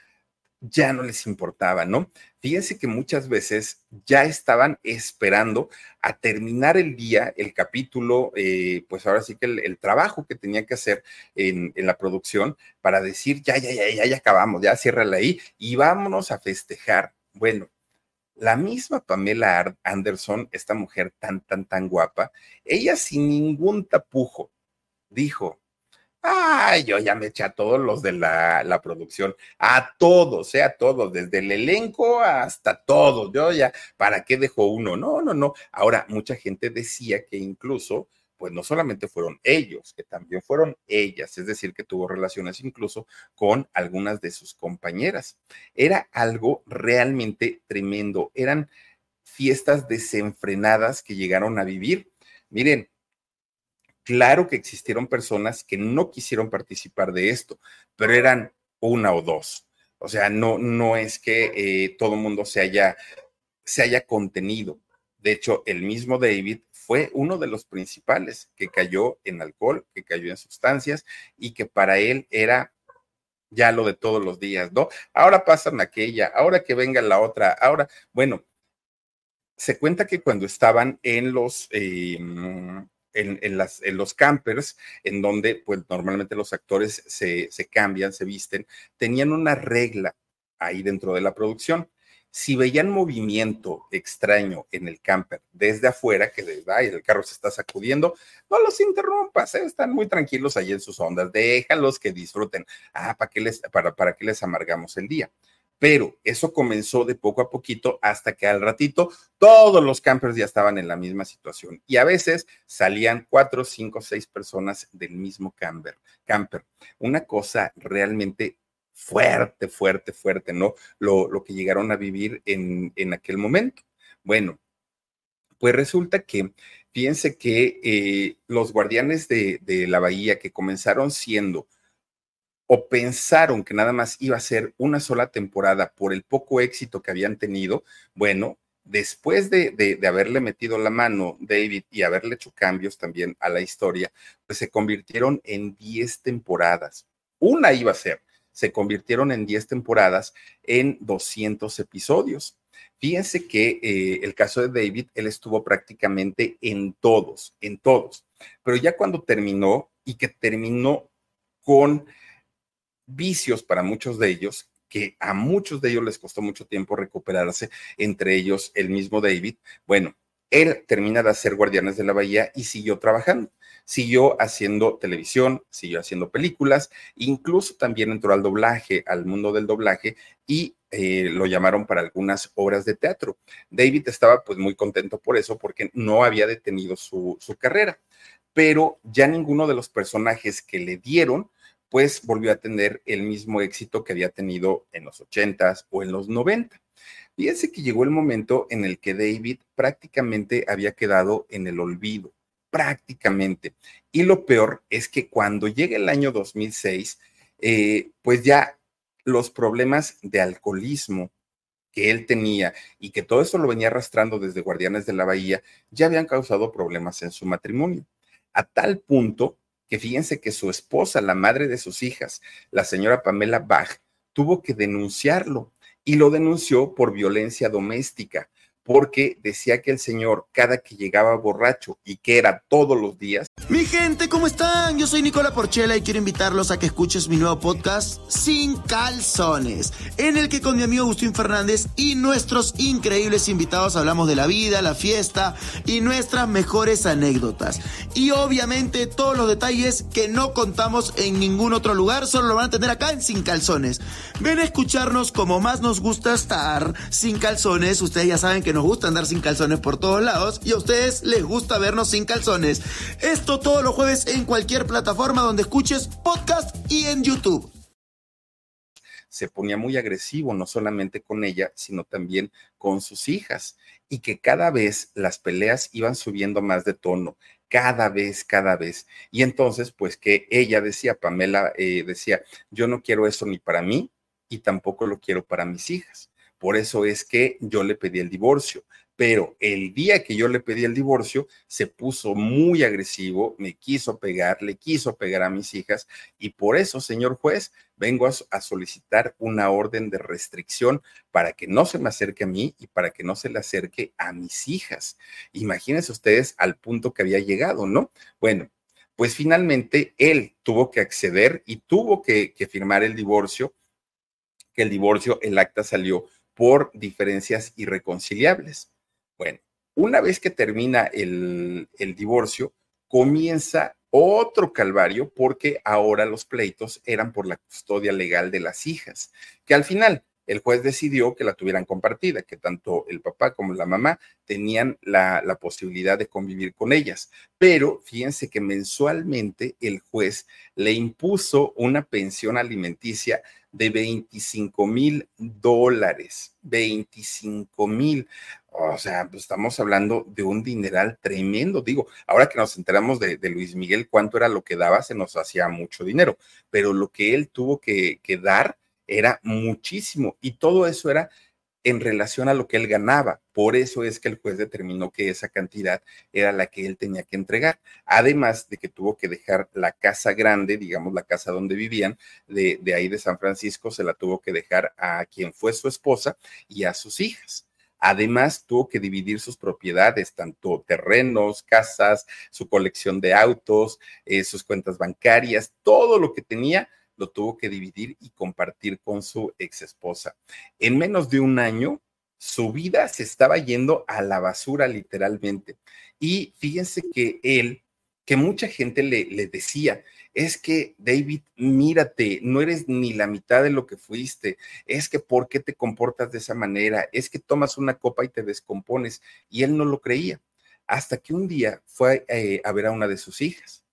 ya no les importaba, ¿no? Fíjense que muchas veces ya estaban esperando a terminar el día, el capítulo, eh, pues ahora sí que el, trabajo que tenía que hacer en, la producción para decir, ya, ya, ya, ya, ya acabamos, ya ciérrala ahí y vámonos a festejar. Bueno, la misma Pamela Anderson, esta mujer tan, tan, tan guapa, ella sin ningún tapujo dijo, Ay, yo ya me eché a todos los de la, producción, a todos, eh, a todos, desde el elenco hasta todos. Yo ya, ¿para qué dejó uno? No, no, no. Ahora, mucha gente decía que incluso, pues no solamente fueron ellos, que también fueron ellas, es decir, que tuvo relaciones incluso con algunas de sus compañeras. Era algo realmente tremendo. Eran fiestas desenfrenadas que llegaron a vivir. Miren, Claro que existieron personas que no quisieron participar de esto, pero eran una o dos. O sea, no, no es que eh, todo el mundo se haya, se haya contenido. De hecho, el mismo David fue uno de los principales que cayó en alcohol, que cayó en sustancias y que para él era ya lo de todos los días, ¿no? Ahora pasan aquella, ahora que venga la otra, ahora, bueno, se cuenta que cuando estaban en los, eh, en los campers, en donde pues normalmente los actores se, cambian, se visten, tenían una regla ahí dentro de la producción si veían movimiento extraño en el camper desde afuera, que el carro se está sacudiendo, no los interrumpas, ¿eh? están muy tranquilos ahí en sus ondas, déjalos que disfruten. Ah, ¿para qué les, para, para qué les amargamos el día? Pero eso comenzó de poco a poquito hasta que al ratito todos los campers ya estaban en la misma situación y a veces salían cuatro, cinco, seis personas del mismo camper. camper. Una cosa realmente fuerte, fuerte, fuerte, ¿no? Lo, lo que llegaron a vivir en, en, aquel momento. Bueno, pues resulta que, fíjense que eh, los guardianes de, de la bahía que comenzaron siendo o pensaron que nada más iba a ser una sola temporada por el poco éxito que habían tenido, bueno, después de, de, haberle metido la mano David y haberle hecho cambios también a la historia, pues se convirtieron en 10 temporadas. Una iba a ser, se convirtieron en 10 temporadas en 200 episodios. Fíjense que eh, el caso de David, él estuvo prácticamente en todos, en todos. Pero ya cuando terminó y que terminó con vicios para muchos de ellos, que a muchos de ellos les costó mucho tiempo recuperarse, entre ellos el mismo David, bueno, él termina de hacer Guardianes de la Bahía y siguió trabajando siguió haciendo televisión, siguió haciendo películas, incluso también entró al doblaje, al mundo del doblaje y eh, lo llamaron para algunas obras de teatro. David estaba pues muy contento por eso porque no había detenido su, su carrera, pero ya ninguno de los personajes que le dieron pues volvió a tener el mismo éxito que había tenido en los ochentas o en los 90. Fíjense que llegó el momento en el que David prácticamente había quedado en el olvido prácticamente. Y lo peor es que cuando llega el año 2006, eh, pues ya los problemas de alcoholismo que él tenía y que todo eso lo venía arrastrando desde Guardianes de la Bahía, ya habían causado problemas en su matrimonio. A tal punto que fíjense que su esposa, la madre de sus hijas, la señora Pamela Bach, tuvo que denunciarlo y lo denunció por violencia doméstica porque decía que el señor cada que llegaba borracho y que era todos los días. Mi gente, ¿cómo están? Yo soy Nicola Porchela y quiero invitarlos a que escuches mi nuevo podcast Sin Calzones, en el que con mi amigo Agustín Fernández y nuestros increíbles invitados hablamos de la vida, la fiesta y nuestras mejores anécdotas. Y obviamente todos los detalles que no contamos en ningún otro lugar, solo lo van a tener acá en Sin Calzones. Ven a escucharnos como más nos gusta estar sin calzones. Ustedes ya saben que nos gusta andar sin calzones por todos lados y a ustedes les gusta vernos sin calzones. Esto todos los jueves en cualquier plataforma donde escuches podcast y en YouTube. Se ponía muy agresivo, no solamente con ella, sino también con sus hijas, y que cada vez las peleas iban subiendo más de tono, cada vez, cada vez. Y entonces, pues que ella decía, Pamela eh, decía, yo no quiero eso ni para mí y tampoco lo quiero para mis hijas. Por eso es que yo le pedí el divorcio. Pero el día que yo le pedí el divorcio, se puso muy agresivo, me quiso pegar, le quiso pegar a mis hijas y por eso, señor juez, vengo a, solicitar una orden de restricción para que no se me acerque a mí y para que no se le acerque a mis hijas. Imagínense ustedes al punto que había llegado, ¿no? Bueno, pues finalmente él tuvo que acceder y tuvo que, que firmar el divorcio, que el divorcio, el acta salió por diferencias irreconciliables. Bueno, una vez que termina el, el divorcio, comienza otro calvario porque ahora los pleitos eran por la custodia legal de las hijas, que al final el juez decidió que la tuvieran compartida, que tanto el papá como la mamá tenían la, la, posibilidad de convivir con ellas. Pero fíjense que mensualmente el juez le impuso una pensión alimenticia de 25 mil dólares, 25 mil. O sea, pues estamos hablando de un dineral tremendo. Digo, ahora que nos enteramos de, Luis Miguel, cuánto era lo que daba, se nos hacía mucho dinero, pero lo que él tuvo que, que dar era muchísimo y todo eso era en relación a lo que él ganaba. Por eso es que el juez determinó que esa cantidad era la que él tenía que entregar. Además de que tuvo que dejar la casa grande, digamos la casa donde vivían, de, ahí de San Francisco, se la tuvo que dejar a quien fue su esposa y a sus hijas. Además, tuvo que dividir sus propiedades, tanto terrenos, casas, su colección de autos, eh, sus cuentas bancarias, todo lo que tenía lo tuvo que dividir y compartir con su ex esposa. En menos de un año, su vida se estaba yendo a la basura literalmente. Y fíjense que él, que mucha gente le, decía, es que David, mírate, no eres ni la mitad de lo que fuiste, es que ¿por qué te comportas de esa manera? Es que tomas una copa y te descompones. Y él no lo creía, hasta que un día fue eh, a ver a una de sus hijas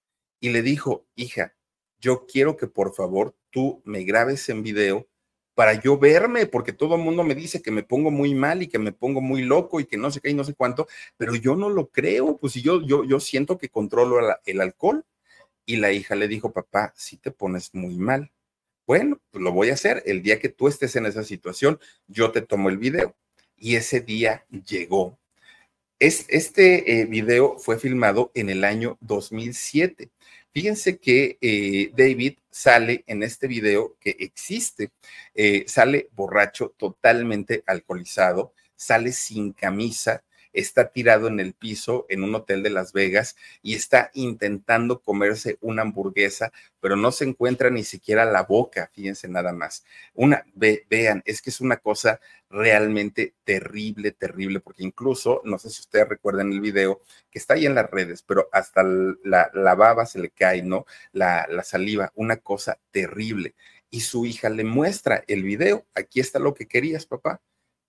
y le dijo, hija, yo quiero que por favor tú me grabes en video para yo verme, porque todo el mundo me dice que me pongo muy mal y que me pongo muy loco y que no sé qué y no sé cuánto, pero yo no lo creo, pues si yo, yo, yo siento que controlo el alcohol. Y la hija le dijo, papá, si te pones muy mal. Bueno, pues lo voy a hacer. El día que tú estés en esa situación, yo te tomo el video. Y ese día llegó. este eh, video fue filmado en el año 2007 Fíjense que eh, David sale en este video que existe, eh, sale borracho, totalmente alcoholizado, sale sin camisa, está tirado en el piso en un hotel de Las Vegas y está intentando comerse una hamburguesa, pero no se encuentra ni siquiera la boca, fíjense nada más. Una, vean, es que es una cosa realmente terrible, terrible, porque incluso, no sé si ustedes recuerdan el video que está ahí en las redes, pero hasta la, la baba se le cae, ¿no? La, la saliva, una cosa terrible. Y su hija le muestra el video, aquí está lo que querías, papá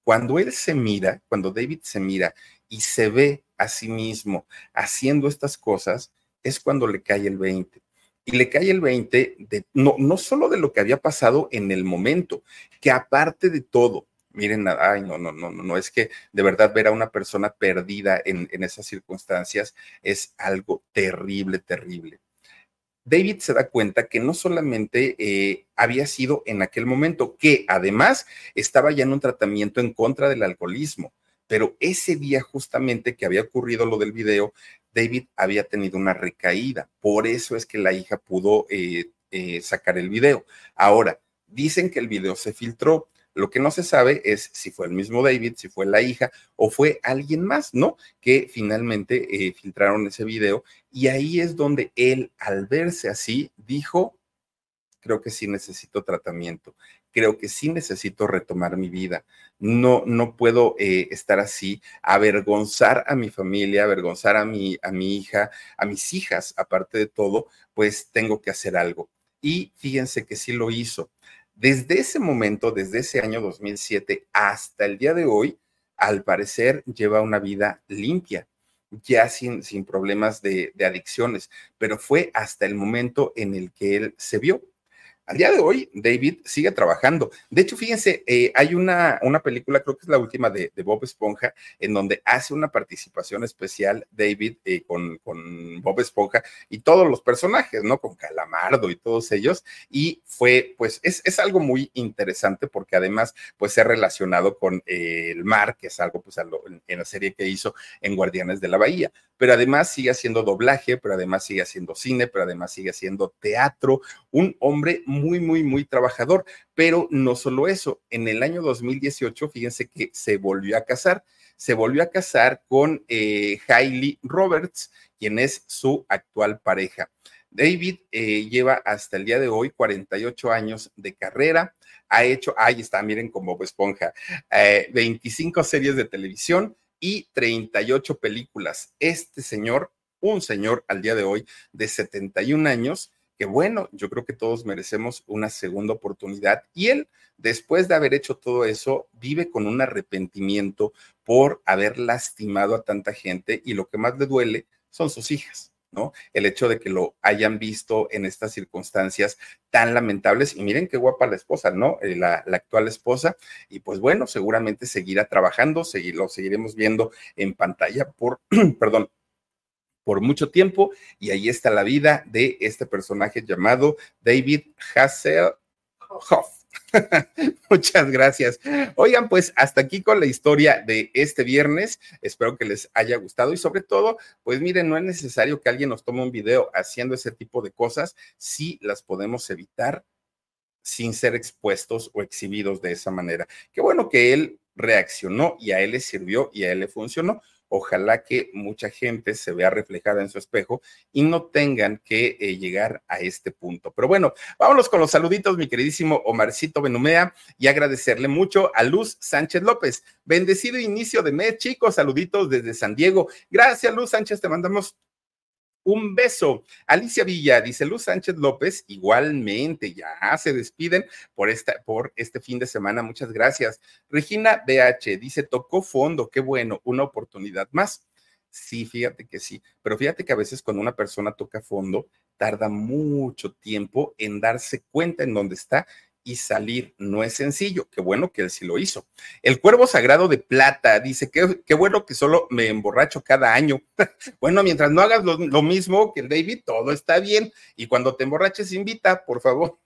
cuando él se mira, cuando David se mira y se ve a sí mismo haciendo estas cosas, es cuando le cae el 20. Y le cae el 20 de, no, no solo de lo que había pasado en el momento, que aparte de todo, miren, ay, no, no, no, no, es que de verdad ver a una persona perdida en, en esas circunstancias es algo terrible, terrible. David se da cuenta que no solamente eh, había sido en aquel momento, que además estaba ya en un tratamiento en contra del alcoholismo, pero ese día justamente que había ocurrido lo del video, David había tenido una recaída. Por eso es que la hija pudo eh, eh, sacar el video. Ahora, dicen que el video se filtró. Lo que no se sabe es si fue el mismo David, si fue la hija o fue alguien más, ¿no? Que finalmente eh, filtraron ese video y ahí es donde él, al verse así, dijo, creo que sí necesito tratamiento, creo que sí necesito retomar mi vida. No, no puedo eh, estar así, avergonzar a mi familia, avergonzar a mi, a mi hija, a mis hijas, aparte de todo, pues tengo que hacer algo. Y fíjense que sí lo hizo. Desde ese momento, desde ese año 2007 hasta el día de hoy, al parecer lleva una vida limpia, ya sin, sin problemas de, de adicciones, pero fue hasta el momento en el que él se vio al día de hoy, David sigue trabajando. De hecho, fíjense, eh, hay una, una película, creo que es la última de, Bob Esponja, en donde hace una participación especial David eh, con, con, Bob Esponja y todos los personajes, ¿no? Con Calamardo y todos ellos. Y fue, pues, es, es algo muy interesante porque además, pues, se ha relacionado con eh, el mar, que es algo, pues, en la serie que hizo en Guardianes de la Bahía. Pero además sigue haciendo doblaje, pero además sigue haciendo cine, pero además sigue haciendo teatro. Un hombre muy, muy, muy trabajador. Pero no solo eso, en el año 2018, fíjense que se volvió a casar, se volvió a casar con eh, Hailey Roberts, quien es su actual pareja. David eh, lleva hasta el día de hoy 48 años de carrera, ha hecho, ahí está, miren como esponja, 25 eh, series de televisión y 38 películas. Este señor, un señor al día de hoy de 71 años, que bueno, yo creo que todos merecemos una segunda oportunidad. Y él, después de haber hecho todo eso, vive con un arrepentimiento por haber lastimado a tanta gente y lo que más le duele son sus hijas. ¿no? El hecho de que lo hayan visto en estas circunstancias tan lamentables. Y miren qué guapa la esposa, ¿no? Eh, la, la, actual esposa. Y pues bueno, seguramente seguirá trabajando, seguir, lo seguiremos viendo en pantalla por, perdón, por mucho tiempo y ahí está la vida de este personaje llamado David Hasselhoff. Muchas gracias. Oigan, pues hasta aquí con la historia de este viernes. Espero que les haya gustado y sobre todo, pues miren, no es necesario que alguien nos tome un video haciendo ese tipo de cosas si las podemos evitar sin ser expuestos o exhibidos de esa manera. Qué bueno que él reaccionó y a él le sirvió y a él le funcionó. Ojalá que mucha gente se vea reflejada en su espejo y no tengan que eh, llegar a este punto. Pero bueno, vámonos con los saluditos, mi queridísimo Omarcito Benumea, y agradecerle mucho a Luz Sánchez López. Bendecido inicio de mes, chicos. Saluditos desde San Diego. Gracias, Luz Sánchez. Te mandamos un beso. Alicia Villa, dice Luz Sánchez López, igualmente, ya se despiden por, esta, por este fin de semana. Muchas gracias. Regina BH dice, tocó fondo, qué bueno, una oportunidad más. Sí, fíjate que sí, pero fíjate que a veces cuando una persona toca fondo, tarda mucho tiempo en darse cuenta en dónde está y salir no es sencillo. Qué bueno que él sí lo hizo. El cuervo sagrado de plata dice que qué bueno que solo me emborracho cada año. bueno, mientras no hagas lo, lo, mismo que David, todo está bien. Y cuando te emborraches, invita, por favor.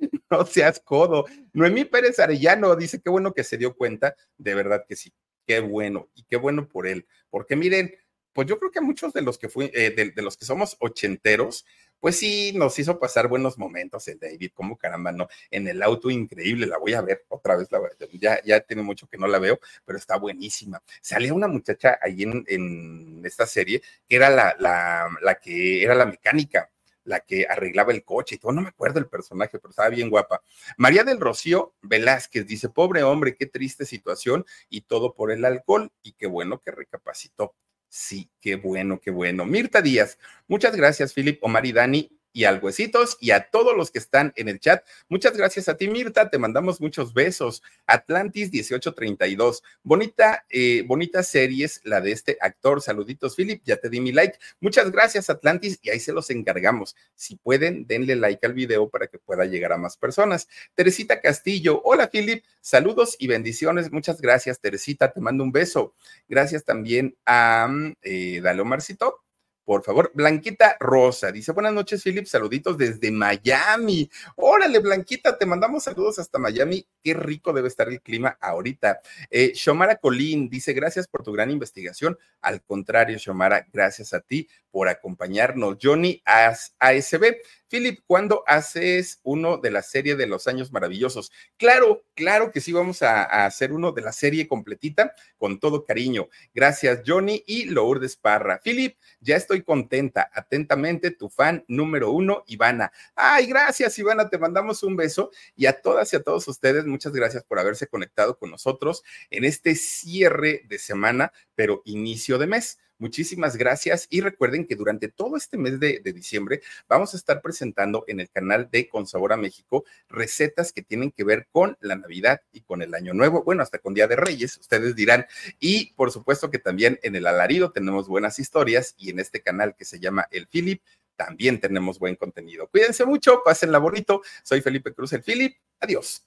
no seas codo. Noemí Pérez Arellano dice qué bueno que se dio cuenta. De verdad que sí. Qué bueno. Y qué bueno por él. Porque miren, pues yo creo que muchos de los que fui, eh, de, los que somos ochenteros, pues sí, nos hizo pasar buenos momentos el David, como caramba, ¿no? En el auto increíble, la voy a ver otra vez, ya, ya tiene mucho que no la veo, pero está buenísima. Salía una muchacha ahí en, en esta serie que era la, la, la que era la mecánica la que arreglaba el coche y todo, no me acuerdo el personaje, pero estaba bien guapa. María del Rocío Velázquez dice, pobre hombre, qué triste situación y todo por el alcohol y qué bueno que recapacitó. Sí, qué bueno, qué bueno. Mirta Díaz, muchas gracias, Philip, Omar y Dani y al Huesitos y a todos los que están en el chat. Muchas gracias a ti, Mirta. Te mandamos muchos besos. Atlantis 1832. Bonita, eh, bonita series, la de este actor. Saluditos, Philip. Ya te di mi like. Muchas gracias, Atlantis. Y ahí se los encargamos. Si pueden, denle like al video para que pueda llegar a más personas. Teresita Castillo. Hola, Philip. Saludos y bendiciones. Muchas gracias, Teresita. Te mando un beso. Gracias también a eh, Dale Omarcito por favor. Blanquita Rosa dice: Buenas noches, Philip. Saluditos desde Miami. Órale, Blanquita, te mandamos saludos hasta Miami. Qué rico debe estar el clima ahorita. Eh, Shomara Colín dice: Gracias por tu gran investigación. Al contrario, Shomara, gracias a ti por acompañarnos. Johnny ASB. Philip, ¿cuándo haces uno de la serie de los años maravillosos? Claro, claro que sí, vamos a, a, hacer uno de la serie completita con todo cariño. Gracias, Johnny y Lourdes Parra. Philip, ya estoy contenta. Atentamente, tu fan número uno, Ivana. Ay, gracias, Ivana, te mandamos un beso y a todas y a todos ustedes, muchas gracias por haberse conectado con nosotros en este cierre de semana, pero inicio de mes. Muchísimas gracias y recuerden que durante todo este mes de, diciembre vamos a estar presentando en el canal de Consabor a México recetas que tienen que ver con la Navidad y con el Año Nuevo, bueno, hasta con Día de Reyes, ustedes dirán. Y por supuesto que también en el alarido tenemos buenas historias y en este canal que se llama El Philip también tenemos buen contenido. Cuídense mucho, pásenla bonito. Soy Felipe Cruz, el Philip. Adiós.